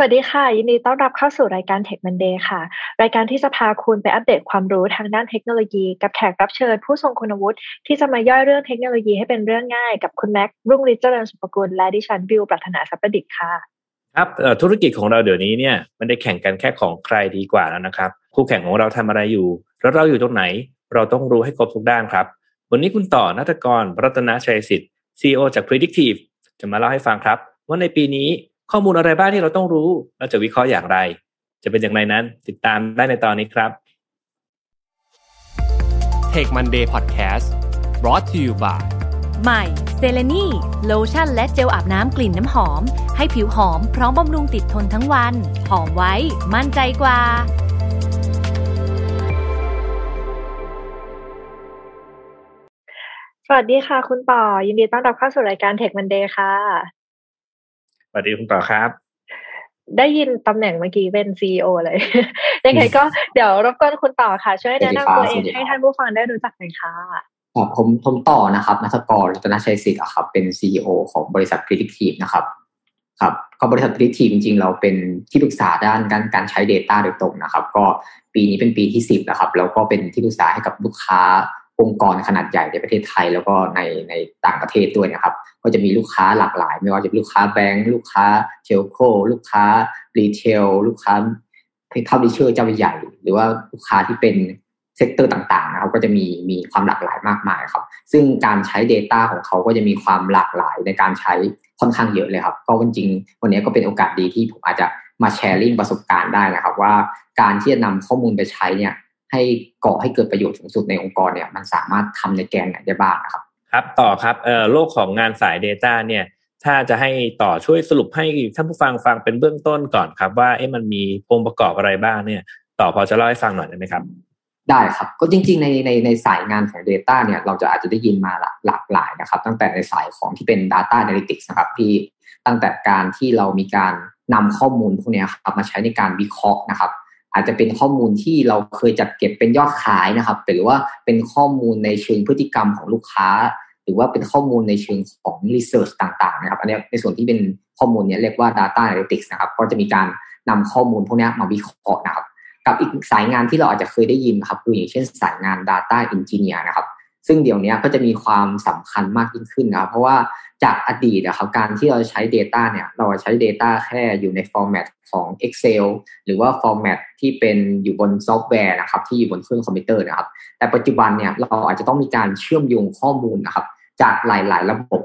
สวัสดีค่ะ ยินดีต้อนรับเข้าสู่รายการ Tech Monday ค่ะ รายการที่จะพาคุณไปอัปเดตความรู้ทางด้านเทคโนโลยี กับแขกรับเชิญผู้ทรงคุณวุฒิที่จะมาย่อยเรื่องเทคโนโลยีให้เป็นเรื่องง่ายกับคุณแม็กรุ่งฤทธิ์เจริญสุภกุลและดิฉันบิวปรัถนาสัพดิษฐ์ค่ะ ครับธุรกิจของเราเดี๋ยวนี้เนี่ยมันได้แข่งกันแค่ของใครดีกว่าแล้วนะครับคู่แข่งของเราทำอะไรอยู่ แล้วเราอยู่ตรงไหน เราต้องรู้ให้ครบทุกด้านครับ วันนี้คุณต่อนัตกรรัตนชัยสิทธิ์ CEO จาก Predictive จะมาเล่าให้ฟังครับว่าในปีนี้ ข้อมูลอะไรบ้างที่เราต้องรู้เราจะวิเคราะห์อย่างไร จะเป็นอย่างไรนั้น ติดตามได้ในตอนนี้ครับ Tech Monday Podcast brought to you by ใหม่เซเลนีโลชั่นและเจลอาบน้ำกลิ่นน้ำหอม ให้ผิวหอมพร้อมบำรุงติดทนทั้งวัน หอมไว้มั่นใจกว่า สวัสดีค่ะ คุณต่อ ยินดีต้อนรับเข้าสู่รายการ Tech Monday ค่ะ สวัสดีคุณต่อครับ ได้ยินตำแหน่งเมื่อกี้เป็นซีอเลยยังไงก็เดี๋ยวรบกวนคุณต่อค่ะ ช่วยแนะนำตัวเองให้ท่านผู้ฟังได้รู้จักหน่อยค่ะครับผมผมต่อนะครับนัทกรรัตนชัยศิษย์ครับ เป็นซีอของบริษัท Predictive นะครับครับก็บริษัท Predictive จริงๆ เราเป็นที่ปรึกษาด้านการการใช้ Data โดยตรงนะครับ ก็ปีนี้เป็นปีที่สิบแล้วครับ แล้วก็เป็นที่ปรึกษาให้กับลูกค้า องค์กรขนาดใหญ่ในประเทศไทยแล้วก็ในในต่างประเทศด้วยนะครับ ก็จะมีลูกค้าหลากหลาย ไม่ว่าจะเป็นลูกค้าแบงก์ลูกค้า telco ลูกค้า retail ลูกค้าเท่าดิเชอร์เจ้าใหญ่ หรือว่าลูกค้าที่เป็น sector ต่างๆนะครับก็จะมีมีความหลากหลายมากมายครับ ซึ่งการใช้ Data ของเขาก็จะมีความหลากหลายในการใช้ค่อนข้างเยอะเลยครับ ก็จริงๆวันนี้ก็เป็นโอกาสดีที่ผมอาจจะมา sharing ประสบการณ์ได้นะครับ ว่าการที่จะนำข้อมูลไปใช้เนี่ย ให้ก่อให้เกิดประโยชน์สูงสุดในองค์กรเนี่ยมันสามารถทำในแกนไหนได้บ้างนะครับ ครับต่อครับเอ่อโลกของงานสาย Data เนี่ยถ้าจะให้ต่อช่วยสรุปให้ท่านผู้ฟังฟังเป็นเบื้องต้นก่อนครับ ว่าเอ๊ะมันมีองค์ประกอบอะไรบ้างเนี่ย ต่อพอจะเล่าให้ฟังหน่อยได้ไหมครับ ได้ครับก็จริงๆในในในสายงานของ Data เนี่ยเราจะอาจจะได้ยินมาหลากหลายนะครับ ตั้งแต่ในสายของที่เป็น Data Analytics นะครับที่ตั้งแต่การที่เรามีการนำข้อมูลพวกนี้ครับมาใช้ในการวิเคราะห์นะครับ อาจจะเป็นข้อมูลที่เราเคยจัดเก็บเป็นยอดขายนะครับ หรือว่าเป็นข้อมูลในเชิงพฤติกรรมของลูกค้า หรือว่าเป็นข้อมูลในเชิงของรีเสิร์ชต่างๆ นะครับ อันนี้ในส่วนที่เป็นข้อมูลนี้เรียกว่า Data Analytics นะครับ ก็จะมีการนำข้อมูลพวกนี้มาวิเคราะห์นะครับ กับอีกสายงานที่เราอาจจะเคยได้ยินครับคืออย่างเช่นสายงาน Data Engineer นะครับ ซึ่งเดี๋ยวนี้ก็จะมีความสำคัญมากยิ่งขึ้นนะครับเพราะว่าจากอดีตนะครับการที่เราใช้ Data เนี่ยเราใช้ Data แค่อยู่ใน format ของ Excel หรือว่า format ที่เป็นอยู่บนซอฟต์แวร์นะครับที่อยู่บนเครื่องคอมพิวเตอร์นะครับ แต่ปัจจุบันเนี่ยเราอาจจะต้องมีการเชื่อมโยงข้อมูลนะครับจากหลาย ๆ ระบบ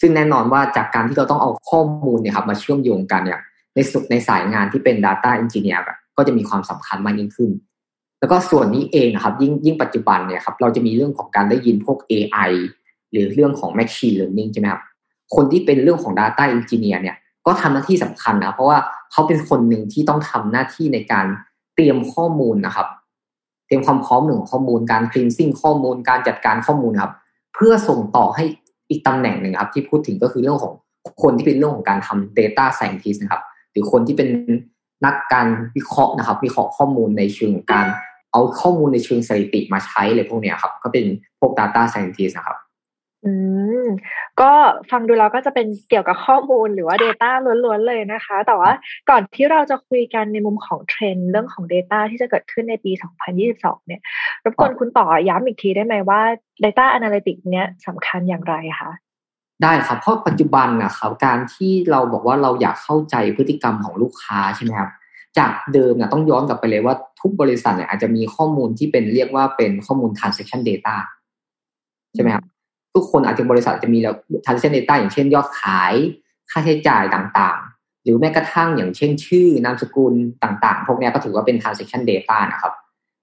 ซึ่งแน่นอนว่าจากการที่เราต้องเอาข้อมูลเนี่ยครับมาเชื่อมโยงกันเนี่ยในสุดในสายงานที่เป็น Data Engineer ก็จะมีความสำคัญมากยิ่งขึ้น แล้วก็ส่วนนี้เองครับยิ่งยิ่งปัจจุบันเนี่ยครับเราจะมีเรื่องของการได้ยินพวก AI หรือเรื่องของ Machine Learning ใช่ไหมครับคนที่เป็นเรื่องของ Data Engineer เนี่ยก็ทำหน้าที่สำคัญนะเพราะว่าเขาเป็นคนหนึ่งที่ต้องทำหน้าที่ในการเตรียมข้อมูลนะครับ เตรียมความพร้อมหนึ่งข้อมูลการคลีนซิ่งข้อมูลการจัดการข้อมูลครับเพื่อส่งต่อให้อีกตำแหน่งหนึ่งครับ ที่พูดถึงก็คือเรื่องของคนที่เป็นเรื่องของการทำ Data Scientist นะครับ หรือคนที่เป็นนักการวิเคราะห์นะครับวิเคราะห์ข้อมูลในเชิงการ เอาข้อมูลในเชิงสถิติมาใช้เลยพวกนี้ครับ ก็เป็นพวก Data Scientist นะครับ อืม ก็ฟังดูแล้วก็จะเป็นเกี่ยวกับข้อมูลหรือว่า Data ล้วนๆเลยนะคะ แต่ว่าก่อนที่เราจะคุยกันในมุมของเทรนด์เรื่องของ Data ที่จะเกิดขึ้นในปี 2022 เนี่ย รบกวนคุณต่อย้ำอีกทีได้ไหมว่า Data Analytics เนี้ยสำคัญอย่างไรคะได้ครับเพราะปัจจุบันนะครับการที่เราบอกว่าเราอยากเข้าใจพฤติกรรมของลูกค้าใช่ไหมครับ จากเดิมนะต้องย้อนกลับไปเลยว่าทุกบริษัทเนี่ยอาจจะมีข้อมูลที่เป็นเรียกว่าเป็นข้อมูล transaction data ใช่ไหมครับทุกคนอาจจะบริษัทจะมีแล้ว transaction data อย่างเช่นยอดขาย ค่าใช้จ่ายต่างๆ หรือแม้กระทั่งอย่างเช่น ชื่อนามสกุลต่างๆ พวกนี้ก็ถือว่าเป็น transaction data นะครับ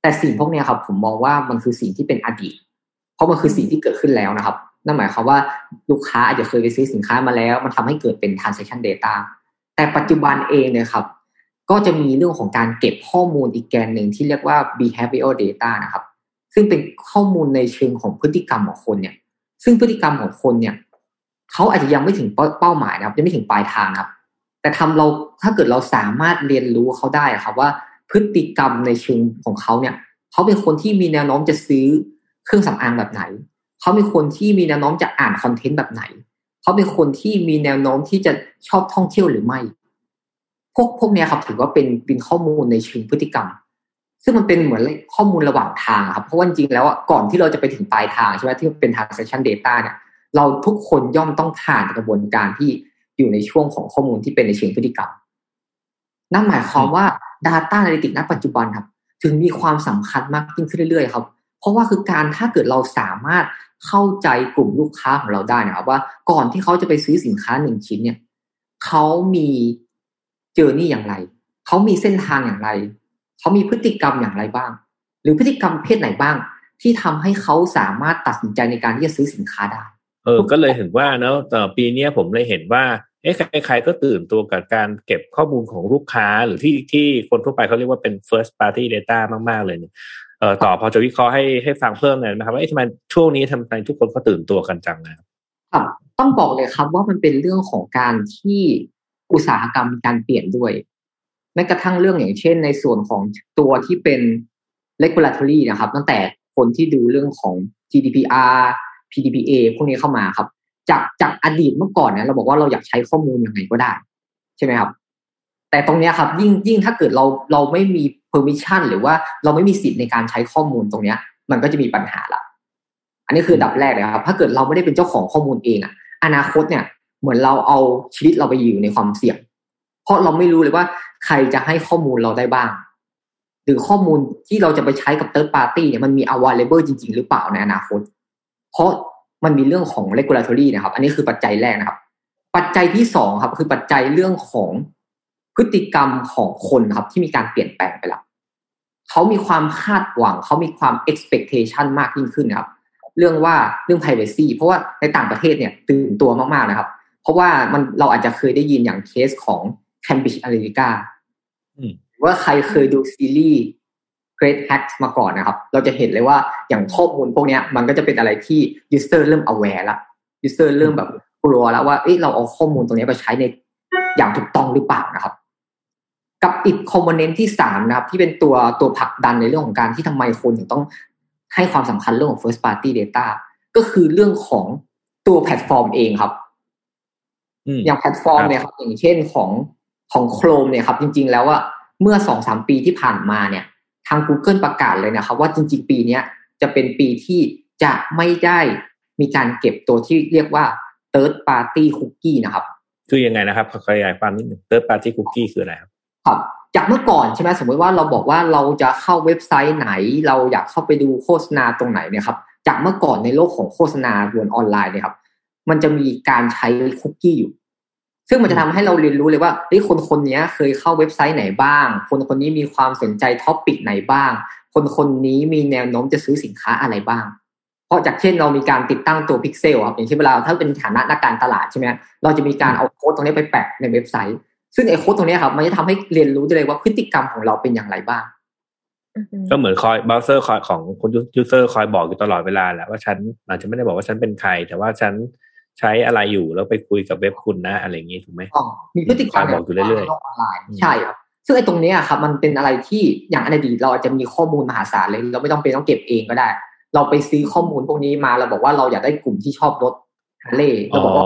แต่สิ่งพวกนี้ครับผมมองว่ามันคือสิ่งที่เป็นอดีต เพราะมันคือสิ่งที่เกิดขึ้นแล้วนะครับ นั่นหมายความว่าลูกค้าอาจจะเคยไปซื้อสินค้ามาแล้ว มันทำให้เกิดเป็น transaction data แต่ปัจจุบันเองเนี่ยครับ ก็จะมีเรื่องของการเก็บข้อมูลอีกแกนหนึ่งที่เรียกว่า behavioral data นะครับ ซึ่งเป็นข้อมูลในเชิงของพฤติกรรมของคนเนี่ย ซึ่งพฤติกรรมของคนเนี่ยเขาอาจจะยังไม่ถึงเป้าหมายนะครับยังไม่ถึงปลายทางครับ แต่ทำเราถ้าเกิดเราสามารถเรียนรู้เขาได้ครับว่าพฤติกรรมในเชิงของเขาเนี่ยเขาเป็นคนที่มีแนวโน้มจะซื้อเครื่องสำอางแบบไหน เขาเป็นคนที่มีแนวโน้มจะอ่านคอนเทนต์แบบไหน เขาเป็นคนที่มีแนวโน้มที่จะชอบท่องเที่ยวหรือไม่ พวกพวกเนี้ยครับถือว่าเป็นเป็นข้อมูลในเชิงพฤติกรรม ซึ่งมันเป็นเหมือนข้อมูลระหว่างทางครับเพราะว่าจริงแล้วก่อนที่เราจะไปถึงปลายทางใช่ไหมที่เป็น transaction data เนี่ยเราทุกคนย่อมต้องผ่านกระบวนการที่อยู่ในช่วงของข้อมูลที่เป็นในเชิงพฤติกรรม นั่นหมายความว่า Data Analytics ณปัจจุบันครับ ถึงมีความสำคัญมากยิ่งขึ้นเรื่อยๆ ครับ เพราะว่าคือการถ้าเกิดเราสามารถเข้าใจกลุ่มลูกค้าของเราได้นะครับว่าก่อนที่เขาจะไปซื้อสินค้าหนึ่งชิ้นเนี่ยเขามี จอร์นี่อย่างไร เขามีเส้นทางอย่างไร เขามีพฤติกรรมอย่างไรบ้าง หรือพฤติกรรมเพศไหนบ้าง ที่ทำให้เขาสามารถตัดสินใจในการที่จะซื้อสินค้าได้ เออ ก็เลยเห็นว่าเนาะต่อปีนี้ผมเลยเห็นว่าเอ๊ะใครๆก็ตื่นตัวกับการเก็บข้อมูลของลูกค้าหรือที่ที่คนทั่วไปเขาเรียกว่าเป็น first party data มากๆเลยเนี่ยเออต่อพอจะวิเคราะห์ให้ให้ฟังเพิ่มหน่อยนะครับว่าทำไมช่วงนี้ทำไมทุกคนก็ตื่นตัวกันจังนะครับครับต้องบอกเลยครับว่ามันเป็นเรื่องของการที่ อุตสาหกรรมมีการเปลี่ยนด้วยแม้กระทั่งเรื่องอย่างเช่น ในส่วนของตัวที่เป็น regulatory นะครับ ตั้งแต่คนที่ดูเรื่องของ GDPR PDPA พวกนี้เข้ามาครับ จากจากอดีตเมื่อก่อนเนี่ยเราบอกว่าเราอยากใช้ข้อมูลยังไงก็ได้ ใช่ไหมครับ แต่ตรงนี้ครับยิ่งยิ่งถ้าเกิดเราเราไม่มี permission หรือว่าเราไม่มีสิทธิ์ในการใช้ข้อมูลตรงเนี้ย มันก็จะมีปัญหาละอันนี้คือดับแรกเลยครับ ถ้าเกิดเราไม่ได้เป็นเจ้าของข้อมูลเองอะอนาคตเนี่ย เหมือนเราเอาชีวิตเราไปอยู่ในความเสี่ยง เพราะเราไม่รู้เลยว่าใครจะให้ข้อมูลเราได้บ้าง หรือข้อมูลที่เราจะไปใช้กับ third party เนี่ยมันมี available จริง ๆ หรือเปล่าในอนาคต เพราะมันมีเรื่องของ regulatory นะครับ อันนี้คือปัจจัยแรกนะครับ ปัจจัยที่สองครับ คือปัจจัยเรื่องของพฤติกรรมของคนครับ ที่มีการเปลี่ยนแปลงไปแล้วเขามีความคาดหวัง เขามีความ expectation มากยิ่งขึ้นครับ เรื่องว่าเรื่อง privacy เพราะว่าในต่างประเทศเนี่ยตื่นตัวมากๆนะครับ ราะว่ามันเราอาจจะเคยได้ยินอย่างเคสของ Cambridge Analytica ว่าใครเคยดูซีรีส์ Great Hacks มาก่อนนะครับ เราจะเห็นเลยว่าอย่างข้อมูลพวกนี้มันก็จะเป็นอะไรที่ user เริ่ม aware ละ user เริ่มแบบกลัวแล้วว่าเอ้เราเอาข้อมูลตรงนี้ไปใช้ในอย่างถูกต้องหรือเปล่านะครับ กับอีก component ที่สามนะครับ ที่เป็นตัวตัวผลักดันในเรื่องของการที่ทำไมคนถึงต้องให้ความสำคัญเรื่องของ first party data ก็คือเรื่องของตัวแพลตฟอร์มเองครับ อย่างแพลตฟอร์มเนี่ยครับอย่างเช่นของของ Chrome เนี่ยครับจริง ๆ แล้วว่าเมื่อสองสามปีที่ผ่านมาเนี่ย ทาง Google ประกาศเลยนะครับ ว่าจริง ๆ ปีนี้จะเป็นปีที่จะไม่ได้มีการเก็บตัวที่เรียกว่า third party cookie นะครับ คือยังไงนะครับขยายความนิดหนึ่ง third party cookie คืออะไรครับครับจากเมื่อก่อนใช่ไหมสมมติว่าเราบอกว่าเราจะเข้าเว็บไซต์ไหน เราอยากเข้าไปดูโฆษณาตรงไหนเนี่ยครับ จากเมื่อก่อนในโลกของโฆษณาบนออนไลน์เนี่ยครับ มันจะมีการใช้คุกกี้อยู่ ซึ่งมันจะทำให้เราเรียนรู้เลยว่าเฮ้ยคนคนนี้เคยเข้าเว็บไซต์ไหนบ้าง คนคนนี้มีความสนใจท็อปปิกไหนบ้าง คนคนนี้มีแนวโน้มจะซื้อสินค้าอะไรบ้าง เพราะจากเช่นเรามีการติดตั้งตัวพิกเซลครับอย่างเช่นเวลาถ้าเป็นฐานะนักการตลาดใช่ไหมเราจะมีการเอาโค้ดตรงนี้ไปแปะในเว็บไซต์ ซึ่งไอ้โค้ดตรงนี้ครับมันจะทำให้เรียนรู้ได้เลยว่าพฤติกรรมของเราเป็นอย่างไรบ้างก็เหมือนคอยเบราว์เซอร์คอยของคน user คอยบอกอยู่ตลอดเวลาแหละว่าฉันอาจจะไม่ได้บอกว่าฉันเป็นใคร แต่ว่าฉัน ใช้อะไรอยู่แล้วไปคุยกับเว็บคุณนะ อะไรอย่างนี้ถูกไหมอ๋อมีพฤติกรรมบอกอยู่เรื่อยๆๆออนไลน์ใช่ครับซึ่งไอ้ตรงเนี้ยครับมันเป็นอะไรที่อย่างอดีตเราอาจจะมีข้อมูลมหาศาลเลย เราไม่ต้องเป็นต้องเก็บเองก็ได้ เราไปซื้อข้อมูลพวกนี้มาเราบอกว่าเราอยากได้กลุ่มที่ชอบรถฮาร์เลย์เราบอกว่า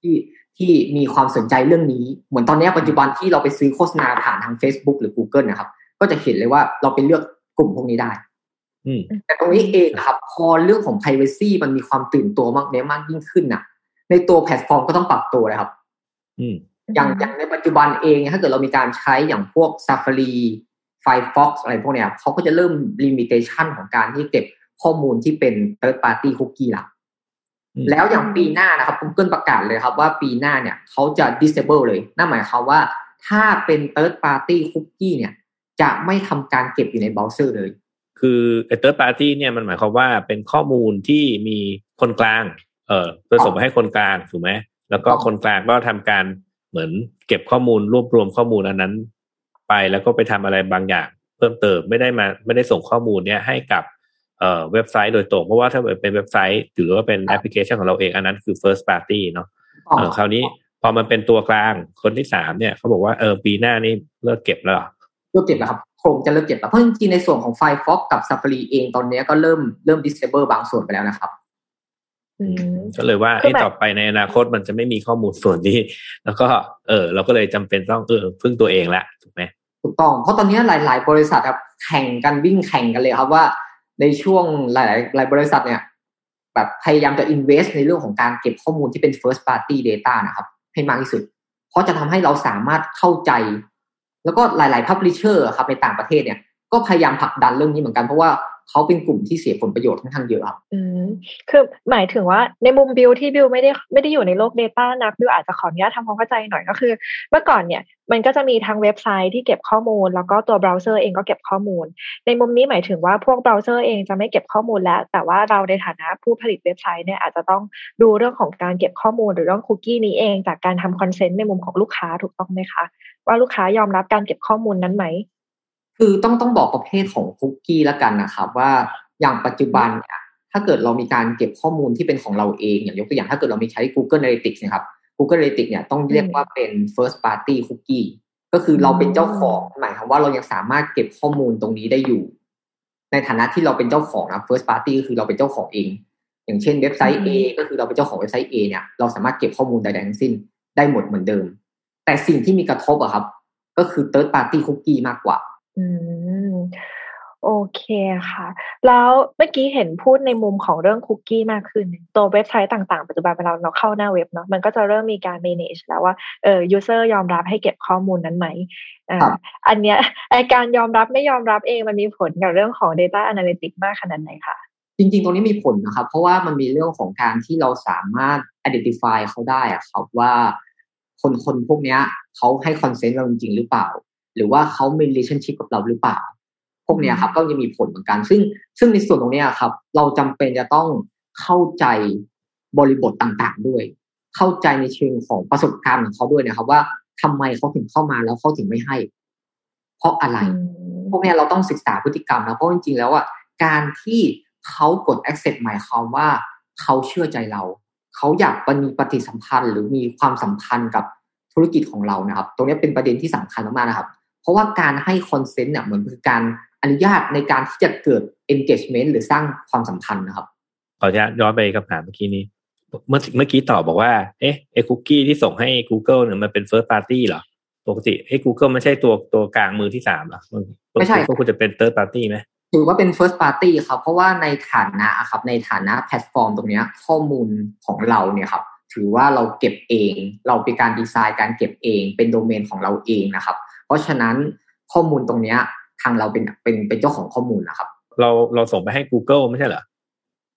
ที่ที่มีความสนใจเรื่องนี้ เหมือนตอนนี้ปัจจุบันที่เราไปซื้อโฆษณาผ่านทาง Facebook หรือ Google นะครับ ก็จะเห็นเลยว่าเราไปเลือกกลุ่มพวกนี้ได้ แต่ตรงนี้เองครับ พอเรื่องของ privacy มันมีความตื่นตัวมากเนี้ยมากยิ่งขึ้นน่ะ ในตัวแพลตฟอร์มก็ต้องปรับตัวเลยครับอย่างอย่างในปัจจุบันเองถ้าเกิดเรามีการใช้อย่างพวก Safari Firefox อะไรพวกเนี้ยเขาก็จะเริ่ม limitation ของการที่เก็บข้อมูลที่เป็น third party cookie ละแล้วอย่างปีหน้านะครับ Google ประกาศเลยครับว่าปีหน้าเนี่ยเขาจะ disable เลย นั่นหมายความว่าถ้าเป็น third party cookie เนี่ย จะไม่ทำการเก็บอยู่ในเบราว์เซอร์เลย คือไอ้ third party เนี่ยมันหมายความว่าเป็นข้อมูลที่มีคนกลาง เออเพื่อส่งไปให้คนกลางถูกไหมแล้วก็คนกลางก็ทำการเหมือนเก็บข้อมูลรวบรวมข้อมูลอันนั้น ไปแล้วก็ไปทำอะไรบางอย่าง เพิ่มเติมไม่ได้มาไม่ได้ส่งข้อมูลเนี้ยให้กับเอ่อเว็บไซต์โดยตรง เพราะว่าถ้าเป็นเว็บไซต์หรือว่าเป็นแอปพลิเคชันของเราเองอันนั้นคือ first party เนาะเออคราวนี้พอมันเป็นตัวกลางคนที่สามเนี่ยเขาบอกว่าเออปีหน้านี่เลิกเก็บแล้วเลิกเก็บแล้วครับ โครงจะเลิกเก็บแล้วเพราะจริงๆในส่วนของ Firefox กับ Safari เองตอนนี้ก็เริ่มเริ่ม disable บางส่วนไปแล้วนะครับอืมก็เลยว่าคือไอ้แบบต่อไปในอนาคตมันจะไม่มีข้อมูลส่วนนี้ แล้วก็เออ เราก็เลยจำเป็นต้องเออพึ่งตัวเองละถูกไหมถูกต้องเพราะตอนนี้หลาย ๆ บริษัทครับแข่งกันวิ่งแข่งกันเลยครับว่า ในช่วงหลายหลายบริษัทเนี่ย แบบพยายามจะ invest ในเรื่องของการเก็บข้อมูลที่เป็น first party data นะครับ ให้มากที่สุด เพราะจะทำให้เราสามารถเข้าใจ แล้วก็หลายๆพับลิเชอร์ครับในต่างประเทศเนี่ยก็พยายามผลักดันเรื่องนี้เหมือนกันเพราะว่า เขาเป็นกลุ่มที่เสียผลประโยชน์ค่อนข้างเยอะครับอืมคือหมายถึงว่าในมุมบิวที่บิวไม่ได้ไม่ได้อยู่ในโลก Data นะ บิวอาจจะขออนุญาตทำความเข้าใจหน่อยก็คือ เมื่อก่อนเนี่ยมันก็จะมีทั้งเว็บไซต์ที่เก็บข้อมูล แล้วก็ตัวเบราว์เซอร์เองก็เก็บข้อมูล ในมุมนี้หมายถึงว่าพวกเบราว์เซอร์เองจะไม่เก็บข้อมูลแล้ว แต่ว่าเราในฐานะผู้ผลิตเว็บไซต์เนี่ยอาจจะต้องดูเรื่องของการเก็บข้อมูลหรือเรื่องคุกกี้นี้เองจากการทำ consent ในมุมของลูกค้าถูกต้องไหมคะ ว่าลูกค้ายอมรับการเก็บข้อมูลนั้นไหม คือต้องต้องบอกประเภทของคุกกี้แล้วกันนะครับ ว่าอย่างปัจจุบันเนี่ยถ้าเกิดเรามีการเก็บข้อมูลที่เป็นของเราเอง อย่างยกตัวอย่างถ้าเกิดเรามีใช้ Google Analytics นะครับ Google Analytics เนี่ยต้องเรียกว่าเป็น first party cookie ก็คือเราเป็นเจ้าของหมายความว่าเรายังสามารถเก็บข้อมูลตรงนี้ได้อยู่ ในฐานะที่เราเป็นเจ้าของนะ first party ก็คือเราเป็นเจ้าของเอง อย่างเช่นเว็บไซต์ A ก็คือเราเป็นเจ้าของเว็บไซต์ A เนี่ยเราสามารถเก็บข้อมูลใดๆทั้งสิ้นได้หมดเหมือนเดิม แต่สิ่งที่มีกระทบอะครับ ก็คือ third party cookie มากกว่า อืม โอเคค่ะ แล้วเมื่อกี้เห็นพูดในมุมของเรื่องคุกกี้มากขึ้น ตัวเว็บไซต์ต่างๆ ปัจจุบันเวลาเราเข้าหน้าเว็บเนาะมันก็จะเริ่มมีการ manage แล้วว่าเออ user ยอมรับให้เก็บข้อมูลนั้นไหมอ่าครับอันเนี้ยไอการยอมรับไม่ยอมรับเองมันมีผลกับเรื่องของ data analytics มากขนาดไหนคะจริงๆ ตรงนี้มีผลนะครับ เพราะว่ามันมีเรื่องของการที่เราสามารถ identify เขาได้อะครับว่าคนคนพวกเนี้ยเขาให้คอนเซนต์เราจริงๆ หรือเปล่า หรือว่าเขามี relationship กับเราหรือเปล่า พวกเนี้ยครับก็จะมีผลเหมือนกัน ซึ่งซึ่งในส่วนตรงเนี้ยครับ เราจำเป็นจะต้องเข้าใจบริบทต่างๆด้วย เข้าใจในเชิงของประสบการณ์ของเขาด้วยนะครับ ว่าทำไมเขาถึงเข้ามาแล้วเขาถึงไม่ให้ เพราะอะไร พวกเนี้ยเราต้องศึกษาพฤติกรรมนะเพราะจริงๆแล้วอะการที่เขากด accept หมายความว่าเขาเชื่อใจเราเขาอยากมีปฏิสัมพันธ์ หรือมีความสัมพันธ์กับธุรกิจของเรานะครับ ตรงเนี้ยเป็นประเด็นที่สำคัญมากๆนะครับ เพราะว่าการให้คอนเซนต์เนี่ยเหมือนคือการอนุญาตในการที่จะเกิด engagement หรือสร้างความสัมพันธ์นะครับขออนุญาตย้อนไปคำถามเมื่อกี้นี้ เมื่อเมื่อกี้ตอบบอกว่า เอ๊ะไอ้คุกกี้ที่ส่งให้ Google เนี่ยมันเป็น first party เหรอปกติไอ้ Google ไม่ใช่ตัวตัวกลางมือที่สามเหรอไม่ใช่ก็ควรจะเป็น third party ไหมถือว่าเป็น first party ครับ เพราะว่าในฐานะครับในฐานะแพลตฟอร์มตรงเนี้ยข้อมูลของเราเนี่ยครับ ถือว่าเราเก็บเอง เราเป็นการดีไซน์การเก็บเอง เป็นโดเมนของเราเองนะครับ เพราะฉะนั้นข้อมูลตรงเนี้ย ทางเราเป็นเป็นเป็นเจ้าของข้อมูลนะครับ เราเราส่งไปให้ Google ไม่ใช่เหรอ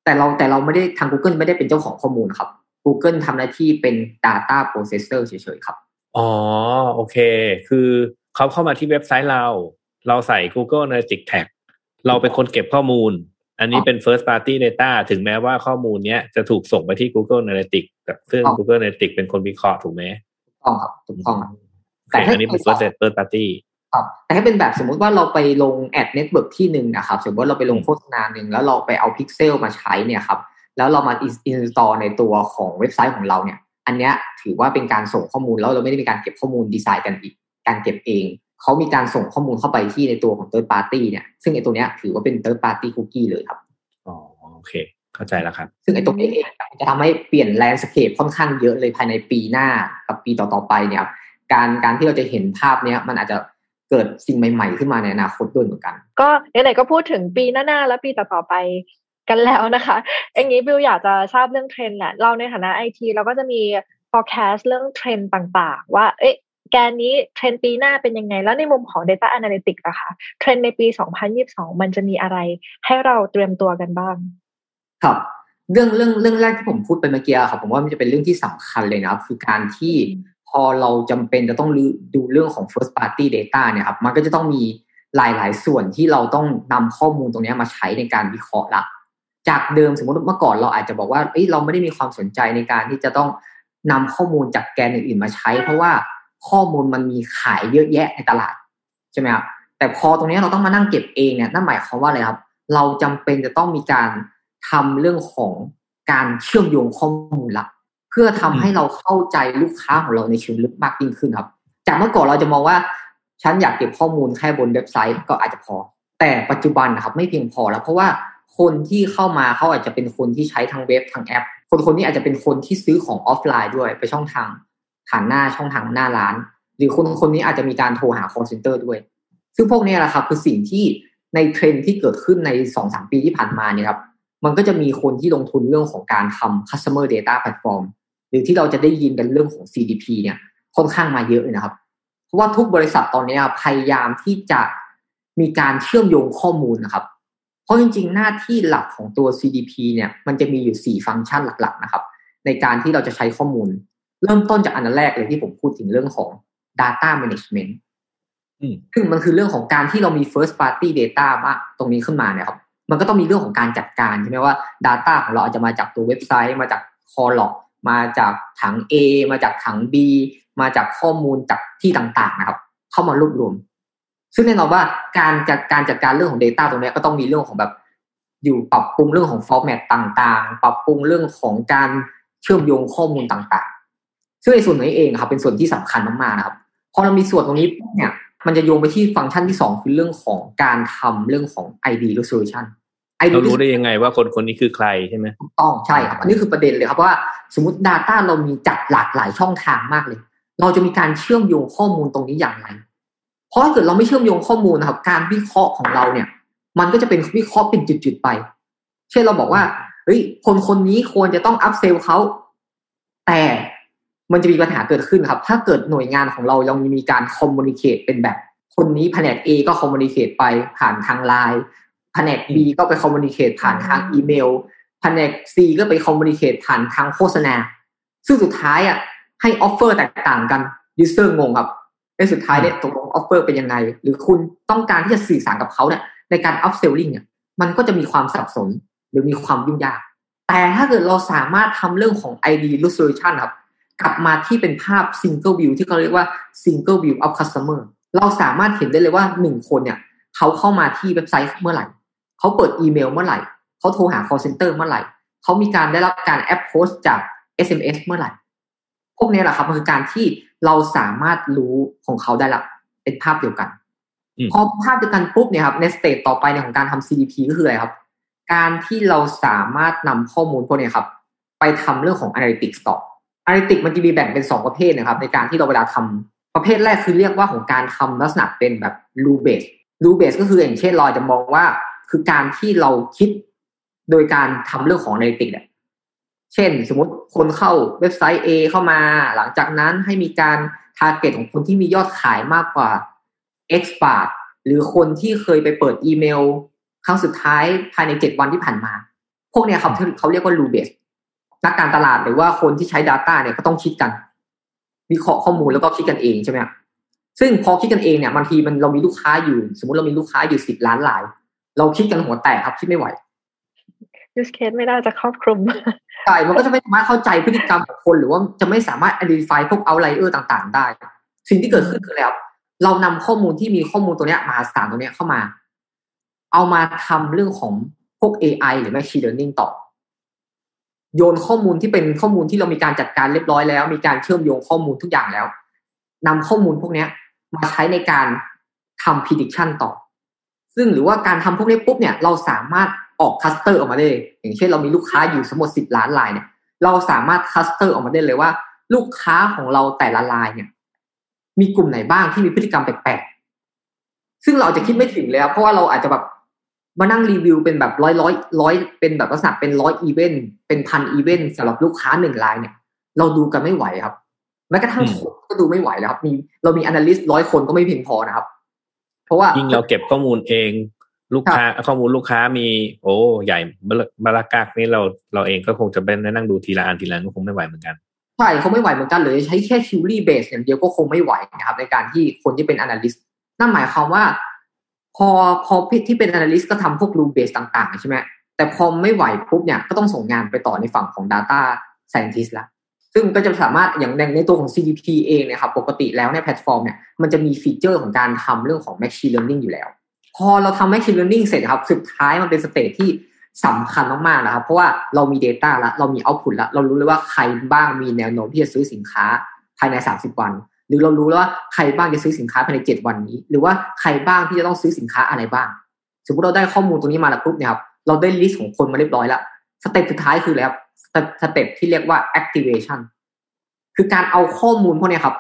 แต่เราแต่เราไม่ได้ทาง Google ไม่ได้เป็นเจ้าของข้อมูลครับ Google ทำหน้าที่เป็น data processor เฉยๆครับ อ๋อ โอเค คือเขาเข้ามาที่เว็บไซต์เรา เราใส่ Google Analytics Tag เราเป็นคนเก็บข้อมูล อันนี้เป็น first party data ถึงแม้ว่าข้อมูลเนี้ยจะถูกส่งไปที่ Google Analytics แต่ซึ่งครับ Google Analytics เป็นคนวิเคราะห์ถูกไหมถูกต้องครับถูกต้องครับโอ แต่เคถ้าอันนี้เป็น first first party ครับแต่ถ้าเป็นแบบสมมุติว่าเราไปลง ad network ที่หนึ่งนะครับ สมมติว่าเราไปลงโฆษณาหนึ่งแล้วเราไปเอาพิกเซลมาใช้เนี่ยครับ แล้วเรามาอินสตอลในตัวของเว็บไซต์ของเราเนี่ย อันเนี้ยถือว่าเป็นการส่งข้อมูลแล้วเราไม่ได้มีการเก็บข้อมูลดีไซน์กันอีก การเก็บเอง เขามีการส่งข้อมูลเข้าไปที่ในตัวของ third party เนี่ย ซึ่งไอ้ตัวเนี้ยถือว่าเป็น third party cookie เลยครับ อ๋อโอเค เข้าใจแล้วครับ ซึ่งไอ้ตรงนี้เองจะทำให้เปลี่ยนแลนด์สเคปค่อนข้างเยอะเลยภายในปีหน้ากับปีต่อๆไปเนี่ยครับ การการที่เราจะเห็นภาพเนี้ยมันอาจจะเกิดสิ่งใหม่ ๆ ขึ้นมาในอนาคตด้วยเหมือนกัน ก็ไหนๆก็พูดถึงปีหน้าๆและปีต่อๆไปกันแล้วนะคะอย่างนี้บิวอยากจะทราบเรื่องเทรนด์แหละเราในฐานะไอทีเราก็จะมี forecast เรื่องเทรนด์ต่างๆ ว่า เอ๊ะแกนนี้เทรนด์ปีหน้าเป็นยังไง แล้วในมุมของ Data Analytics อะคะเทรนด์ในปี 2022 มันจะมีอะไร ให้เราเตรียมตัวกันบ้าง ครับ เรื่องเรื่องเรื่องแรกที่ผมพูดไปเมื่อกี้อะครับผมว่ามันจะเป็นเรื่องที่สำคัญเลยนะครับ คือการที่ พอเราจำเป็นจะต้องดูเรื่องของ first party data เนี่ยครับ มันก็จะต้องมีหลาย ๆ ส่วนที่เราต้องนำข้อมูลตรงนี้มาใช้ในการวิเคราะห์ละ จากเดิมสมมติเมื่อก่อนเราอาจจะบอกว่าเอ้ยเราไม่ได้มีความสนใจในการที่จะต้องนำข้อมูลจากแกนอื่น ๆ มาใช้ เพราะว่าข้อมูลมันมีขายเยอะแยะในตลาดใช่ไหมครับแต่พอตรงนี้เราต้องมานั่งเก็บเองเนี่ยนั่นหมายความว่าอะไรครับ เราจำเป็นจะต้องมีการทำเรื่องของการเชื่อมโยงข้อมูลละ เพื่อทำให้เราเข้าใจลูกค้าของเราในเชิงลึกมากยิ่งขึ้นครับ จากเมื่อก่อนเราจะมองว่า ฉันอยากเก็บข้อมูลแค่บนเว็บไซต์ก็อาจจะพอ แต่ปัจจุบันนะครับ ไม่เพียงพอแล้ว เพราะว่าคนที่เข้ามาเขาอาจจะเป็นคนที่ใช้ทั้งเว็บทั้งแอปคคนคนนี้อาจจะเป็นคนที่ซื้อของออฟไลน์ด้วยไปช่องทางผ่านหน้าช่องทางหน้าร้าน หรือคนคนนี้อาจจะมีการโทรหา call center ด้วย ซึ่งพวกนี้แหละครับคือสิ่งที่ในเทรนด์ที่เกิดขึ้นในสองสามปีที่ผ่านมาเนี่ยครับมันก็จะมีคนที่ลงทุนเรื่องของการทำ customer data platform หรือที่เราจะได้ยินกันเรื่องของ CDP เนี่ยค่อนข้างมาเยอะเลยนะครับ เพราะว่าทุกบริษัทตอนนี้พยายามที่จะมีการเชื่อมโยงข้อมูลนะครับ เพราะจริงๆ หน้าที่หลักของตัว CDP เนี่ยมันจะมีอยู่ 4 ฟังก์ชันหลักๆนะครับ ในการที่เราจะใช้ข้อมูล เริ่มต้นจากอันแรกเลยที่ผมพูดถึงเรื่องของ data management ซึ่งมันคือเรื่องของการที่เรามี first party data มาตรงนี้ขึ้นมาเนี่ยครับ มันก็ต้องมีเรื่องของการจัดการใช่ไหมว่า data ของเราอาจจะมาจากตัวเว็บไซต์มาจาก c o l l o g มาจากถัง A มาจากถัง B มาจากข้อมูลจากที่ต่างๆนะครับ เข้ามารวบรวม ซึ่งแน่นอนว่าการจัดการจัดการเรื่องของ Data ตรงนี้ก็ต้องมีเรื่องของแบบอยู่ปรับปรุงเรื่องของฟอร์แมตต่างๆ ปรับปรุงเรื่องของการเชื่อมโยงข้อมูลต่างๆ ซึ่งในส่วนนี้เองครับ เป็นส่วนที่สำคัญมากๆนะครับ พอเรามีส่วนตรงนี้เนี่ย มันจะโยงไปที่ฟังก์ชันที่สองคือเรื่องของการทำเรื่องของ ID resolution เรารู้ได้ยังไงว่าคนคนนี้คือใครใช่ไหมต้องใช่ครับอันนี้คือประเด็นเลยครับว่าสมมติ Data เรามีจัดหลากหลายช่องทางมากเลย เราจะมีการเชื่อมโยงข้อมูลตรงนี้อย่างไร เพราะถ้าเกิดเราไม่เชื่อมโยงข้อมูลนะครับ การวิเคราะห์ของเราเนี่ย มันก็จะเป็นวิเคราะห์เป็นจุดๆไป เช่นเราบอกว่าเฮ้ยคนคนนี้ควรจะต้องอัพเซลเขาแต่มันจะมีปัญหาเกิดขึ้นครับ ถ้าเกิดหน่วยงานของเรายังมีการคอมมูนิเคตเป็นแบบ คนนี้แผนก A ก็ communicate ไปผ่านทางไลน์ แผนก B ก็ไป communicate ผ่านทางอีเมลแผนก C ก็ไป communicate ผ่านทางโฆษณา ซึ่งสุดท้ายอะให้ offer แตกต่างกัน user งงครับในสุดท้ายเนี่ยตกลง offer เป็นยังไง หรือคุณต้องการที่จะสื่อสารกับเขาเนี่ยในการ upselling เนี่ยมันก็จะมีความสับสนหรือมีความยุ่งยาก แต่ถ้าเกิดเราสามารถทำเรื่องของ ID resolution ครับ กลับมาที่เป็นภาพ single view ที่เขาเรียกว่า single view of customer เราสามารถเห็นได้เลยว่าหนึ่งคนเนี่ยเขาเข้ามาที่เว็บไซต์เมื่อไหร่ เขาเปิดอีเมลเมื่อไหร่เขาโทรหา call center เมื่อไหร่เขามีการได้รับการ approach จาก SMS เมื่อไหร่ พวกนี้แหละครับมันคือการที่เราสามารถรู้ของเขาได้ละเป็นภาพเดียวกัน พอภาพเดียวกันปุ๊บเนี่ยครับใน stage ต่อไปในของการทำ CDP ก็คืออะไรครับ การที่เราสามารถนำข้อมูลพวกนี้ครับ ไปทำเรื่องของ Analytics ต่อ Analytics มันจะมีแบ่งเป็นสองประเภทนะครับ ในการที่เราเวลาทำประเภทแรกคือเรียกว่าของการทำลักษณะเป็นแบบ rule based rule based ก็คืออย่างเช่นเราจะมองว่า คือการที่เราคิดโดยการทำเรื่องของ a น a l y t i c เนี่ยเช่น สมมติคนเข้าเว็บไซต์ A เข้ามา หลังจากนั้นให้มีการทาร์เก็ตของคนที่มียอดขายมากกว่า X บาทหรือคนที่เคยไปเปิดอีเมล ครั้งสุดท้ายภายในเจ็ดวันที่ผ่านมา พวกเนี้ยครับเขาเรียกว่ารูเบสนักการตลาดหรือว่าคนที่ใช้ Data เนี่ยก็ต้องคิดกัน วิเคราะห์ข้อมูลแล้วก็คิดกันเองใช่ไหมซึ่งพอคิดกันเองเนี่ยบางทีมันเรามีลูกค้าอยู่ สมมติเรามีลูกค้าอยู่สิบล้านราย เราคิดกันหัวแตกครับคิดไม่ไหว use case ไม่ได้จะครอบคลุมใช่มันก็จะไม่สามารถเข้าใจพฤติกรรมของคนหรือว่าจะไม่สามารถ identify พวก outlier ต่างๆ ได้ สิ่งที่เกิดขึ้นคือแล้ว เรานำข้อมูลที่มีข้อมูลตัวเนี้ยมาสารตัวเนี้ยเข้ามา เอามาทำเรื่องของพวก AI หรือ machine learning ต่อ โยนข้อมูลที่เป็นข้อมูลที่เรามีการจัดการเรียบร้อยแล้ว มีการเชื่อมโยงข้อมูลทุกอย่างแล้วนำข้อมูลพวกเนี้ย มาใช้ในการทำ prediction ต่อ ซึ่งหรือว่าการทำพวกนี้ปุ๊บเนี่ยเราสามารถออก cluster ออกมาได้ อย่างเช่นเรามีลูกค้าอยู่สมมติสิบล้านรายเนี่ย เราสามารถ cluster ออกมาได้เลยว่า ลูกค้าของเราแต่ละรายเนี่ย มีกลุ่มไหนบ้างที่มีพฤติกรรมแปลกๆ ซึ่งเราจะคิดไม่ถึงเลยครับเพราะว่าเราอาจจะแบบมานั่งรีวิวเป็นแบบร้อยร้อยร้อยเป็นแบบลักษณะเป็นร้อยอีเวนต์เป็นพันอีเวนต์สำหรับลูกค้าหนึ่งรายเนี่ย เราดูกันไม่ไหวครับแม้กระทั่งคนก็ดูไม่ไหวแล้วครับ มีเรามี analyst ร้อยคนก็ไม่เพียงพอนะครับ เพราะว่ายิ่งเราเก็บข้อมูลเองลูกค้าข้อมูลลูกค้ามีโอ้ใหญ่บารากากนี่เราเราเองก็คงจะเป็นนั่งดูทีละอันทีละอันก็คงไม่ไหวเหมือนกันใช่เขาไม่ไหวเหมือนกันเลยใช้แค่ query base อย่างเดียวก็คงไม่ไหวนะครับ ในการที่คนที่เป็น analyst นั่นหมายความว่า พอพอที่เป็น analyst ก็ทำพวก rule base ต่าง ๆ ใช่ไหมแต่พอไม่ไหวปุ๊บเนี่ยก็ต้องส่งงานไปต่อในฝั่งของ data scientist ละ ซึ่งก็จะสามารถอย่างในตัวของ CDP เองนะครับปกติแล้วในแพลตฟอร์มเนี่ยมันจะมีฟีเจอร์ของการทำเรื่องของ Machine Learning อยู่แล้ว พอเราทำ Machine Learning เสร็จครับสุดท้ายมันเป็น stage ที่สำคัญมากๆนะครับ เพราะว่าเรามี Data แล้วเรามี Output แล้วเรารู้เลยว่าใครบ้างมีแนวโน้มที่จะซื้อสินค้าภายใน 30 วัน หรือเรารู้แล้วว่าใครบ้างจะซื้อสินค้าภายใน 7 วันนี้ หรือว่าใครบ้างที่จะต้องซื้อสินค้าอะไรบ้าง สมมติเราได้ข้อมูลตรงนี้มาแล้วปุ๊บเนี่ยครับเราได้ list ของคนมาเรียบร้อยแล้ว step สุดท้ายคือแล้ว step ที่เรียกว่า activation คือการเอาข้อมูลพวกนี้ครับ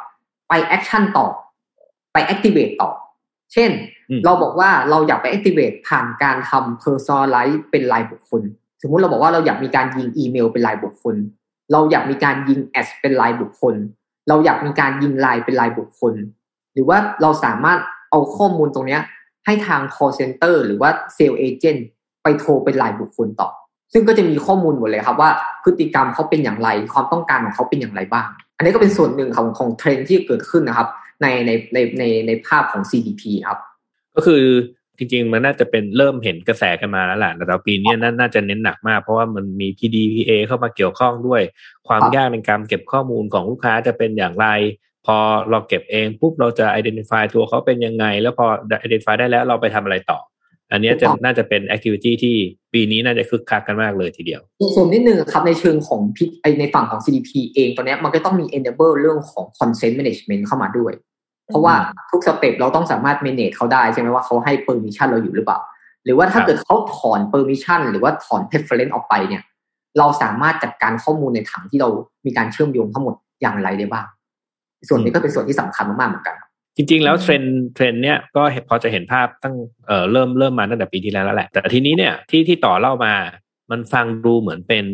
ไป action ต่อ ไป activate ต่อ เช่น เราบอกว่าเราอยากไป activate ผ่านการทำ personalize เป็นรายบุคคล สมมุติเราบอกว่าเราอยากมีการยิงอีเมลเป็นรายบุคคล เราอยากมีการยิงแอดเป็นรายบุคคล เราอยากมีการยิงไลน์เป็นรายบุคคล หรือว่าเราสามารถเอาข้อมูลตรงนี้ให้ทาง call center หรือว่า sales agent ไปโทรเป็นรายบุคคลต่อ ซึ่งก็จะมีข้อมูลหมดเลยครับว่าพฤติกรรมเขาเป็นอย่างไร ความต้องการของเขาเป็นอย่างไรบ้าง อันนี้ก็เป็นส่วนหนึ่งของของเทรนที่เกิดขึ้นนะครับ ในในในในในภาพของ CDP ครับ ก็คือจริงๆ มันน่าจะเป็นเริ่มเห็นกระแสกันมาแล้วแหละแต่ปีนี้น่าจะเน้นหนักมาก เพราะว่ามันมี PDPA เข้ามาเกี่ยวข้องด้วย ความยากในการเก็บข้อมูลของลูกค้าจะเป็นอย่างไร พอเราเก็บเองปุ๊บเราจะ identify ตัวเขาเป็นยังไง แล้วพอ identify ได้แล้วเราไปทำอะไรต่อ อันนี้จะน่าจะเป็น activity ที่ปีนี้น่าจะคึกคักกันมากเลยทีเดียวส่วนนิดนึงครับในเชิงของพิในฝั่งของ CDP เองตอนนี้มันก็ต้องมี enable เรื่องของ consent management เข้ามาด้วย เพราะว่าทุกสเต็ปเราต้องสามารถ manage เขาได้ใช่ไหมว่าเขาให้ permission เราอยู่หรือเปล่า หรือว่าถ้าเกิดเขาถอน permission หรือว่าถอน preference ออกไปเนี่ย เราสามารถจัดการข้อมูลในถังที่เรามีการเชื่อมโยงทั้งหมดอย่างไรได้บ้าง ส่วนนี้ก็เป็นส่วนที่สำคัญมากๆเหมือนกัน จริง ๆ แล้วเทรนด์เทรนด์เนี้ยก็พอจะเห็นภาพตั้งเอ่อเริ่มเริ่มมาตั้งแต่ปีที่แล้วแล้วแหละ แต่ทีนี้เนี่ยที่ที่ต่อเล่ามา มันฟังดูเหมือนเป็น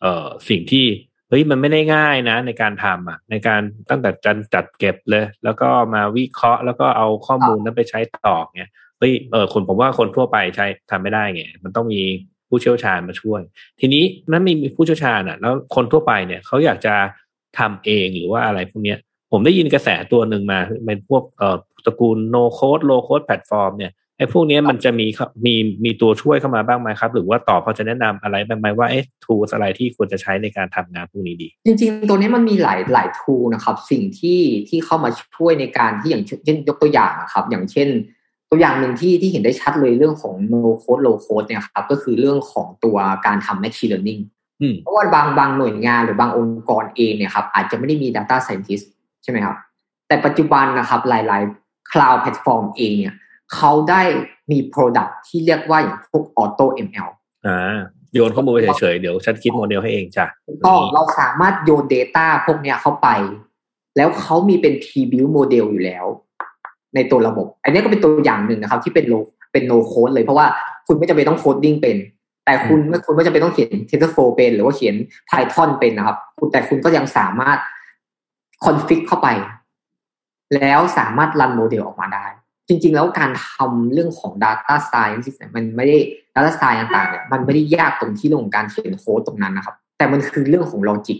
เอ่อสิ่งที่เฮ้ยมันไม่ได้ง่ายนะ ในการทำอะ ในการตั้งแต่จัดจัดเก็บเลย แล้วก็มาวิเคราะห์ แล้วก็เอาข้อมูลนั้นไปใช้ต่อเนี่ยเฮ้ยเออคนผมว่าคนทั่วไปใช้ทำไม่ได้ไงมันต้องมีผู้เชี่ยวชาญมาช่วย ทีนี้มันมีผู้เชี่ยวชาญอะ แล้วคนทั่วไปเนี่ยเขาอยากจะทำเองหรือว่าอะไรพวกเนี้ย ผมได้ยินกระแสตัวหนึ่งมาเป็นพวกเอ่อตระกูล no code low code platform เนี่ยไอ้พวกนี้มันจะมีมีมีตัวช่วยเข้ามาบ้างไหมครับ หรือว่าต่อพอจะแนะนำอะไรบ้างไหมว่าเอ๊ะ tools อะไรที่ควรจะใช้ในการทำงานพวกนี้ดี จริง ๆ ตัวนี้มันมีหลายหลาย tool นะครับ สิ่งที่ที่เข้ามาช่วยในการที่อย่างเช่นยกตัวอย่างนะครับ อย่างเช่น ตัวอย่างหนึ่งที่ที่เห็นได้ชัดเลยเรื่องของ no code low code เนี่ยครับก็คือเรื่องของตัวการทำ machine learning เพราะว่าบางบางหน่วยงานหรือบางองค์กรเองเนี่ยครับอาจจะไม่ได้มี data scientist ใช่ไหมครับ แต่ปัจจุบันนะครับหลาย ๆ cloud platform เองเนี่ยเขาได้มี product ที่เรียกว่าอย่างพวก auto ML อ่าโยนข้อมูลไปเฉยๆ เดี๋ยวฉันคิดโมเดลให้เองจ้ะก็เราสามารถโยน Data พวกเนี้ยเข้าไป แล้วเขามีเป็น pre-built model อยู่แล้ว ในตัวระบบ อันนี้ก็เป็นตัวอย่างหนึ่งนะครับ ที่เป็นโลเป็น no code เลยเพราะว่าคุณไม่จำเป็นต้อง coding เป็น แต่คุณคุณไม่จำเป็นต้องเขียน TensorFlow เป็น หรือว่าเขียน Python เป็นนะครับแต่คุณก็ยังสามารถ config เข้าไป แล้วสามารถ run โมเดลออกมาได้ จริง ๆ แล้วการทำเรื่องของ Data Science เนี่ยมันไม่ได้ Data Science ต่างๆเนี่ยมันไม่ได้ยากตรงที่เรื่องของการเขียนโค้ดตรงนั้นนะครับ แต่มันคือเรื่องของ logic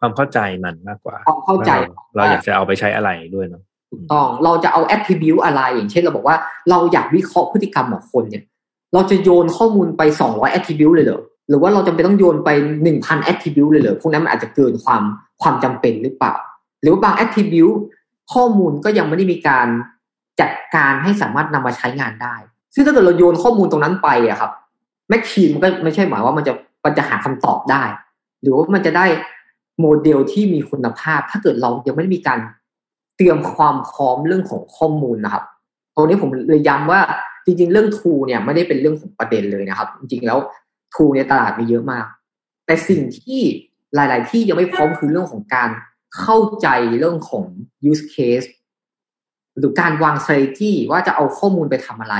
ความเข้าใจมันมากกว่าความเข้าใจเราอยากจะเอาไปใช้อะไรด้วยเนาะถูกต้องเราจะเอา attribute อะไร อย่างเช่นเราบอกว่าเราอยากวิเคราะห์พฤติกรรมของคนเนี่ย เราจะโยนข้อมูลไป200 attribute เลยเหรอหรือว่าเราจำเป็นต้องโยนไป1,000 attribute เลยเหรอพวกนั้นมันอาจจะเกินความความจำเป็นหรือเปล่า หรือว่าบาง attribute ข้อมูลก็ยังไม่ได้มีการจัดการให้สามารถนำมาใช้งานได้ ซึ่งถ้าเกิดเราโยนข้อมูลตรงนั้นไปอะครับแมชชีนมันก็ไม่ใช่หมายว่ามันจะมันจะหาคำตอบได้ หรือว่ามันจะได้โมเดลที่มีคุณภาพ ถ้าเกิดเรายังไม่ได้มีการเตรียมความพร้อมเรื่องของข้อมูลนะครับตรงนี้ผมเลยย้ำว่าจริง ๆ เรื่องทูเนี่ยไม่ได้เป็นเรื่องของประเด็นเลยนะครับ จริงๆแล้วทูในตลาดมีเยอะมาก แต่สิ่งที่หลาย ๆ ที่ยังไม่พร้อมคือเรื่องของการ เข้าใจเรื่องของ use case หรือการวาง strategy ว่าจะเอาข้อมูลไปทำอะไร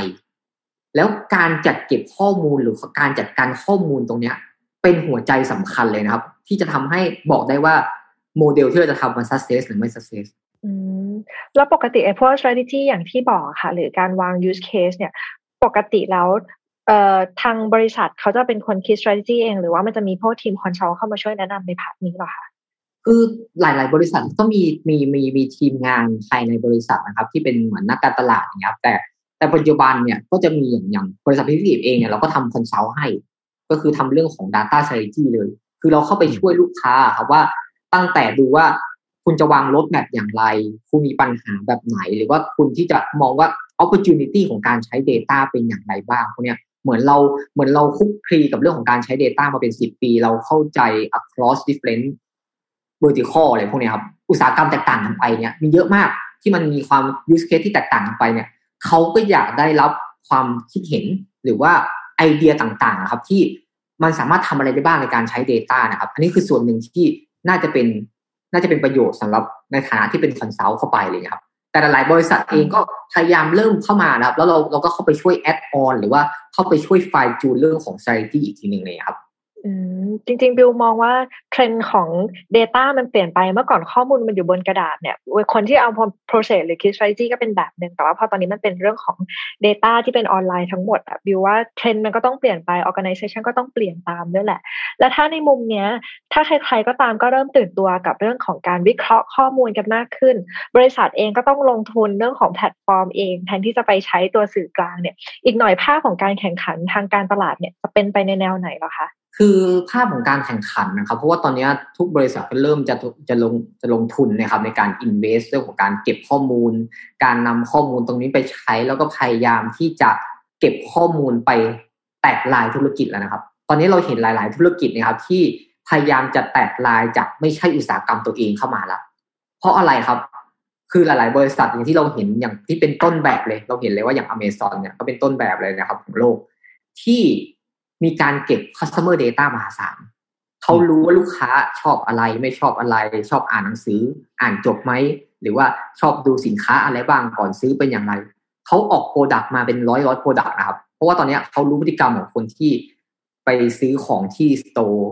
แล้วการจัดเก็บข้อมูลหรือการจัดการข้อมูลตรงเนี้ย เป็นหัวใจสำคัญเลยนะครับ ที่จะทำให้บอกได้ว่าโมเดลที่เราจะทำมัน success หรือไม่ success อืมแล้วปกติไอ้พวก strategy อย่างที่บอกค่ะ หรือการวาง use case เนี่ย ปกติแล้วเอ่อทางบริษัทเขาจะเป็นคนคิด strategy เอง หรือว่ามันจะมีพวกทีม consult เข้ามาช่วยแนะนำใน part นี้หรอคะ คือหลาย ๆ บริษัทก็มีมีมีมีทีมงานภายในบริษัทนะครับ ที่เป็นเหมือนนักการตลาดอย่างเงี้ยแต่แต่ปัจจุบันเนี่ยก็จะมีอย่างอย่างบริษัทพิเศษเองเนี่ยเราก็ทำ consult ให้ ก็คือทำเรื่องของ Data Strategy เลย คือเราเข้าไปช่วยลูกค้าครับว่าตั้งแต่ดูว่าคุณจะวางรถแบบอย่างไร คุณมีปัญหาแบบไหน หรือว่าคุณที่จะมองว่า opportunity ของการใช้ Data เป็นอย่างไรบ้างพวกเนี้ยเหมือนเราเหมือนเราคุกคลีกับเรื่องของการใช้ Data มาเป็นสิบปี เราเข้าใจ across different vertical อะไรพวกนี้ครับอุตสาหกรรมแตกต่างกันไปเนี่ยมีเยอะมากที่มันมีความ use case ที่แตกต่างกันไปเนี่ยเขาก็อยากได้รับความคิดเห็นหรือว่าไอเดียต่างๆครับที่มันสามารถทำอะไรได้บ้างในการใช้ Data นะครับ อันนี้คือส่วนหนึ่งที่น่าจะเป็นน่าจะเป็นประโยชน์สำหรับในฐานะที่เป็นคอนซัลท์เข้าไปเลยครับ แต่หลายบริษัทเองก็พยายามเริ่มเข้ามานะครับ แล้วเราเราก็เข้าไปช่วยแอดออนหรือว่าเข้าไปช่วยไฟจูนเรื่องของ strategy อีกทีหนึ่งเลยครับ จริงๆ บิวมองว่าเทรนด์ของ Data มันเปลี่ยนไปเมื่อก่อนข้อมูลมันอยู่บนกระดาษเนี่ยคนที่เอา process หรือ key strategy ก็เป็นแบบหนึ่งแต่ว่าพอตอนนี้มันเป็นเรื่องของ Data ที่เป็นออนไลน์ทั้งหมดอะบิวว่าเทรนด์มันก็ต้องเปลี่ยนไป organization ก็ต้องเปลี่ยนตามด้วยแหละ และถ้าในมุมเนี้ย ถ้าใครๆก็ตามก็เริ่มตื่นตัวกับเรื่องของการวิเคราะห์ข้อมูลกันมากขึ้น บริษัทเองก็ต้องลงทุนเรื่องของแพลตฟอร์มเอง แทนที่จะไปใช้ตัวสื่อกลางเนี่ยอีกหน่อยภาพของการแข่งขันทางการตลาดเนี่ยจะเป็นไปในแนวไหนหรอคะ คือภาพของการแข่งขันนะครับ เพราะว่าตอนนี้ทุกบริษัทก็เริ่มจะจะลงจะลงทุนนะครับในการอินเวสเรื่องของการเก็บข้อมูล การนำข้อมูลตรงนี้ไปใช้แล้วก็พยายามที่จะเก็บข้อมูลไปแตกลายธุรกิจแล้วนะครับ ตอนนี้เราเห็นหลาย ๆ ธุรกิจนะครับที่พยายามจะแตกลายจากไม่ใช่อุตสาหกรรมตัวเองเข้ามาแล้วเพราะอะไรครับ คือหลาย ๆ บริษัทอย่างที่เราเห็นอย่างที่เป็นต้นแบบเลย เราเห็นเลยว่าอย่างอเมซอนเนี่ยก็เป็นต้นแบบเลยนะครับของโลกที่ มีการเก็บ customer data มหาศาลเขารู้ว่าลูกค้าชอบอะไรไม่ชอบอะไร ชอบอ่านหนังสือ อ่านจบไหม หรือว่าชอบดูสินค้าอะไรบ้างก่อนซื้อเป็นอย่างไรเขาออก product มาเป็นร้อยร้อย product นะครับ เพราะว่าตอนนี้เขารู้พฤติกรรมของคนที่ไปซื้อของที่ store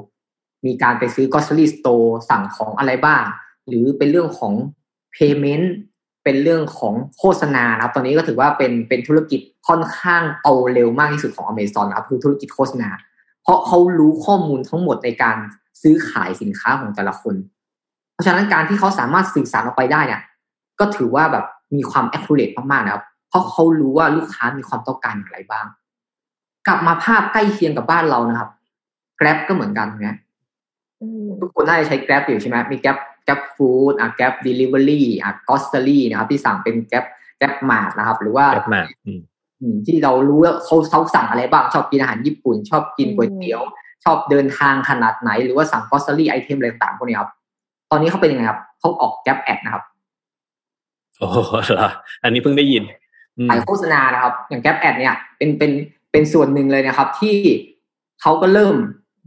มีการไปซื้อ grocery store สั่งของอะไรบ้าง หรือเป็นเรื่องของ payment เป็นเรื่องของโฆษณาครับ ตอนนี้ก็ถือว่าเป็นเป็นธุรกิจ ค่อนข้างโตเร็วมากที่สุดของอเมซอนครับคือธุรกิจโฆษณา เพราะเขารู้ข้อมูลทั้งหมดในการซื้อขายสินค้าของแต่ละคน เพราะฉะนั้นการที่เขาสามารถสื่อสารออกไปได้เนี่ยก็ถือว่าแบบมีความ accurate มากๆนะครับ เพราะเขารู้ว่าลูกค้ามีความต้องการอย่างไรบ้าง กลับมาภาพใกล้เคียงกับบ้านเรานะครับ Grab ก็เหมือนกันนะทุกคนน่าจะใช้ Grab อยู่ใช่ไหมมี Grab แก b ฟู้ดอะแก b เดลิเวอรี่อะกอสเตอรี่นะครับ ที่สั่งเป็นแก b แก b มาร์นะครับ หรือว่าแก b มา ที่เรารู้ว่าเขาเขาสั่งอะไรบ้าง ชอบกินอาหารญี่ปุ่น ชอบกินก๋วยเตี๋ยว ชอบเดินทางขนาดไหน หรือว่าสั่ง grocery item อะไรต่างพวกนี้ครับ ตอนนี้เขาเป็นยังไงครับเขาออกแก b แอดนะครับโอ้เหรออันนี้เพิ่งได้ยินขายโฆษณานะครับ อย่างแก b แอดเนี่ยเป็นเป็นเป็นส่วนหนึ่งเลยนะครับ ที่เขาก็เริ่ม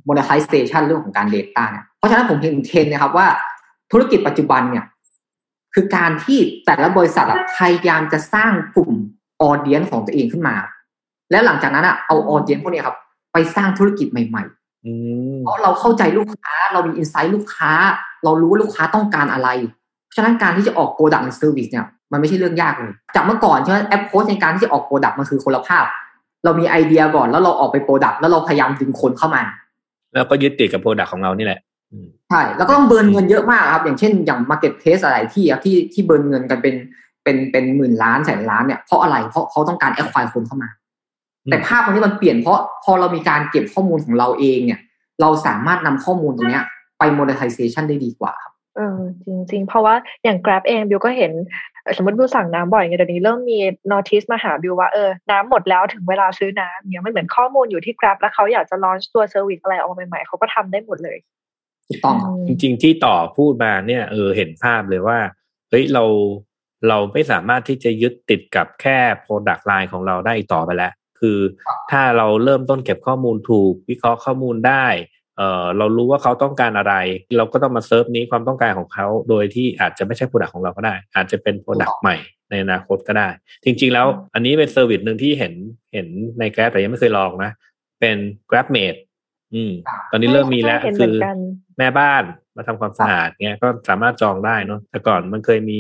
monetization เรื่องของการ Data เนี่ยเพราะฉะนั้นผมเห็นเทรนด์นะครับว่าธุรกิจปัจจุบันเนี่ย คือการที่แต่ละบริษัทพยายามจะสร้างกลุ่ม audience ของตัวเองขึ้นมา แล้วหลังจากนั้นอะเอา audience พวกนี้ครับ ไปสร้างธุรกิจใหม่ๆเพราะเราเข้าใจลูกค้า เรามี insight ลูกค้า เรารู้ว่าลูกค้าต้องการอะไรฉะนั้นการที่จะออก product service เนี่ยมันไม่ใช่เรื่องยากเลย จากเมื่อก่อนใช่ไหม approach ในการที่จะออก product มันคือคนละภาพ เรามีไอเดียก่อนแล้วเราออกไป product แล้วเราพยายามดึงคนเข้ามา แล้วก็ยึดติดกับ product ของเรานี่แหละใช่ แล้วก็ต้อง burn เงินเยอะมากครับ อย่างเช่นอย่าง marketplace อะไรที่ที่ที่ burn เงินกันเป็น เป็นเป็นหมื่นล้านแสนล้านเนี่ยเพราะอะไรเพราะเขาต้องการ acquire คนเข้ามา แต่ภาพตรงนี้มันเปลี่ยนเพราะพอเรามีการเก็บข้อมูลของเราเองเนี่ย เราสามารถนำข้อมูลตรงเนี้ยไป monetization ได้ดีกว่าครับเออจริงๆเพราะว่าอย่าง Grab เองบิวก็เห็น สมมติบิวสั่งน้ำบ่อยไงเดี๋ยวนี้เริ่มมี notice มาหาบิวว่าเออน้ำหมดแล้วถึงเวลาซื้อน้ำเนี่ยมันเหมือนข้อมูลอยู่ที่ Grab แล้วเขาอยากจะ launch ตัว service อะไรออกใหม่ๆเขาก็ทำได้หมดเลยต้องจริง ๆ ที่ต่อพูดมาเนี่ยเออเห็นภาพเลยว่าเฮ้ยเรา เราไม่สามารถที่จะยึดติดกับแค่ Product Line ของเราได้อีกต่อไปแล้ว คือถ้าเราเริ่มต้นเก็บข้อมูลถูก วิเคราะห์ข้อมูลได้เออเรารู้ว่าเขาต้องการอะไร เราก็ต้องมา serve need ความต้องการของเขา โดยที่อาจจะไม่ใช่ Product ของเราก็ได้ อาจจะเป็น Product ใหม่ในอนาคตก็ได้ จริง ๆ แล้วอันนี้เป็น service หนึ่งที่เห็นเห็นใน Grab แต่ยังไม่เคยลองนะ เป็น Grab Maid อืม ตอนนี้เริ่มมีแล้วคือแม่บ้านมาทำความสะอาดเงี้ยก็สามารถจองได้เนาะแต่ก่อนมันเคยมี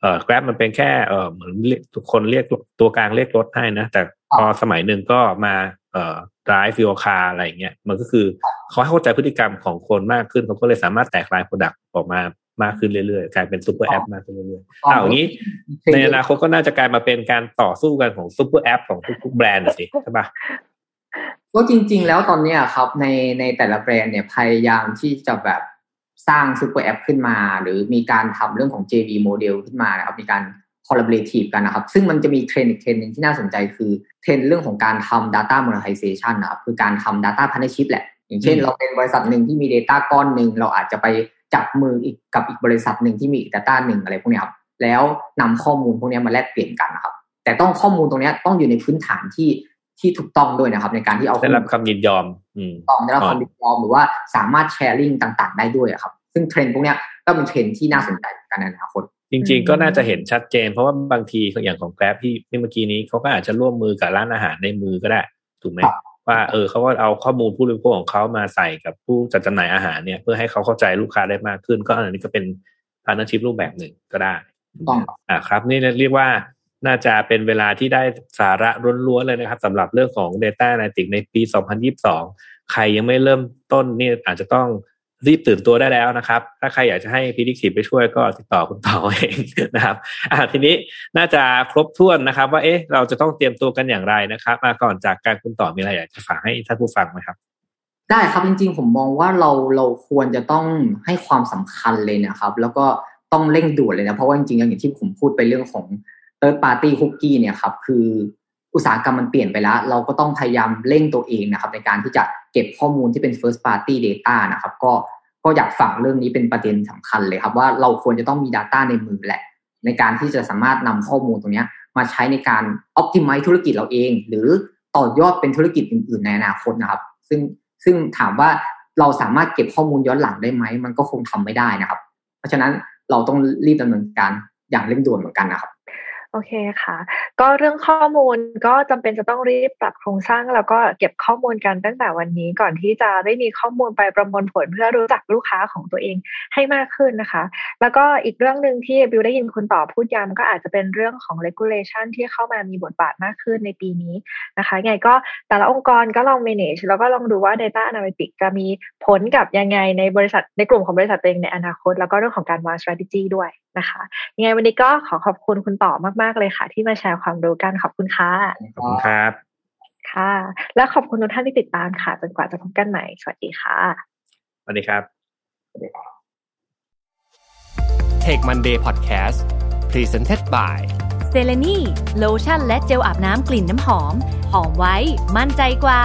เอ่อ Grab มันเป็นแค่เอ่อเหมือนทุกคนเรียกตัวกลางเรียกรถให้นะ แต่พอสมัยหนึ่งก็มาเอ่อ drive your car อะไรเงี้ยมันก็คือเขาเข้าใจพฤติกรรมของคนมากขึ้นเขาก็เลยสามารถแตกลาย product ออกมามากขึ้นเรื่อยๆ กลายเป็นซูเปอร์แอปมากขึ้นเรื่อยๆอ้าวอย่างนี้ ในอนาคตก็น่าจะกลายมาเป็นการต่อสู้กันของซูเปอร์แอปของทุกๆแบรนด์สิใช่ปะก็จริง ๆ แล้วตอนนี้ครับในในแต่ละแบรนด์เนี่ยพยายามที่จะแบบ สร้างซูเปอร์แอปขึ้นมา หรือมีการทำเรื่องของ JV โมเดลขึ้นมานะครับมีการ collaborative กันนะครับ ซึ่งมันจะมีเทรนด์อีกเทรนด์หนึ่งที่น่าสนใจคือเทรนด์เรื่องของการทำ data monetization นะครับคือการทำ data partnership แหละ อย่างเช่น เราเป็นบริษัทหนึ่งที่มี data ก้อนหนึ่งเราอาจจะไปจับมืออีกกับอีกบริษัทหนึ่งที่มี data หนึ่งอะไรพวกนี้ครับแล้วนำข้อมูลพวกนี้มาแลกเปลี่ยนกันนะครับแต่ต้องข้อมูลตรงนี้ต้องอยู่ในพื้นฐานที่ ที่ถูกต้องด้วยนะครับ ในการที่เอาได้รับคำยินยอมอืมต้องได้รับความยินยอมหรือว่าสามารถแชร์ลิงต่าง ๆ ได้ด้วยอะครับ ซึ่งเทรนด์พวกเนี้ยก็เป็นเทรนด์ที่น่าสนใจเหมือนกันในอนาคตจริง ๆ ก็น่าจะเห็นชัดเจน เพราะว่าบางทีอย่างของแกร็บที่ที่เมื่อกี้นี้เขาก็อาจจะร่วมมือกับร้านอาหารในมือก็ได้ถูกไหมครับว่าเออเขาก็เอาข้อมูลผู้บริโภคของเขามาใส่กับผู้จัดจำหน่ายอาหารเนี่ยเพื่อให้เขาเข้าใจลูกค้าได้มากขึ้น ก็อันนี้ก็เป็นpartnership รูปแบบหนึ่งก็ได้ต้องครับอ่าครับ นี่เรียกว่า น่าจะเป็นเวลาที่ได้สาระล้วนๆเลยนะครับสำหรับเรื่องของ Data Analytics ในปี 2022 ใครยังไม่เริ่มต้นนี่อาจจะต้องรีบตื่นตัวได้แล้วนะครับ ถ้าใครอยากจะให้ Predictive ไปช่วยก็ติดต่อคุณต่อเองนะครับอ่าทีนี้น่าจะครบถ้วนนะครับ ว่าเอ๊ะเราจะต้องเตรียมตัวกันอย่างไรนะครับ มาก่อนจากการคุณต่อมีอะไรอยากจะฝากให้ท่านผู้ฟังไหมครับ ได้ครับจริงๆ ผมมองว่าเราเราควรจะต้องให้ความสำคัญเลยนะครับ แล้วก็ต้องเร่งด่วนเลยนะเพราะว่าจริงๆอย่างที่ผมพูดไปเรื่องของ third party cookie เนี่ยครับคืออุตสาหกรรมมันเปลี่ยนไปแล้ว เราก็ต้องพยายามเร่งตัวเองนะครับในการที่จะเก็บข้อมูลที่เป็น first party data นะครับก็ก็อยากฝากเรื่องนี้เป็นประเด็นสำคัญเลยครับ ว่าเราควรจะต้องมี data ในมือแหละ ในการที่จะสามารถนำข้อมูลตรงนี้มาใช้ในการ optimize ธุรกิจเราเอง หรือต่อยอดเป็นธุรกิจอื่น ๆ ในอนาคตนะครับ ซึ่งซึ่งถามว่าเราสามารถเก็บข้อมูลย้อนหลังได้ไหม มันก็คงทำไม่ได้นะครับ เพราะฉะนั้นเราต้องรีบดำเนินการอย่างเร่งด่วนเหมือนกันนะครับ โอเคค่ะ ก็เรื่องข้อมูลก็จำเป็นจะต้องรีบปรับโครงสร้าง แล้วก็เก็บข้อมูลกันตั้งแต่วันนี้ก่อนที่จะได้มีข้อมูลไปประมวลผลเพื่อรู้จักลูกค้าของตัวเองให้มากขึ้นนะคะ แล้วก็อีกเรื่องหนึ่งที่บิวได้ยินคุณต่อพูดย้ำก็อาจจะเป็นเรื่องของ regulation ที่เข้ามามีบทบาทมากขึ้นในปีนี้นะคะไงก็แต่ละองค์กรก็ลอง manage แล้วก็ลองดูว่า data analytics จะมีผลกับยังไงในบริษัทในกลุ่มของบริษัทตัวเองในอนาคต แล้วก็เรื่องของการวาง strategy ด้วยนะคะยังไงวันนี้ก็ขอขอบคุณคุณต่อมาก ๆ เลยค่ะ ที่มาแชร์ความรู้กันขอบคุณค่ะขอบคุณครับ ค่ะ และขอบคุณทุกท่านที่ติดตามค่ะจนกว่าจะพบกันใหม่สวัสดีค่ะสวัสดีครับ Take Monday Podcast Presented by เซเลนีโลชั่นและเจลอาบน้ำกลิ่นน้ำหอม หอมไว้ มั่นใจกว่า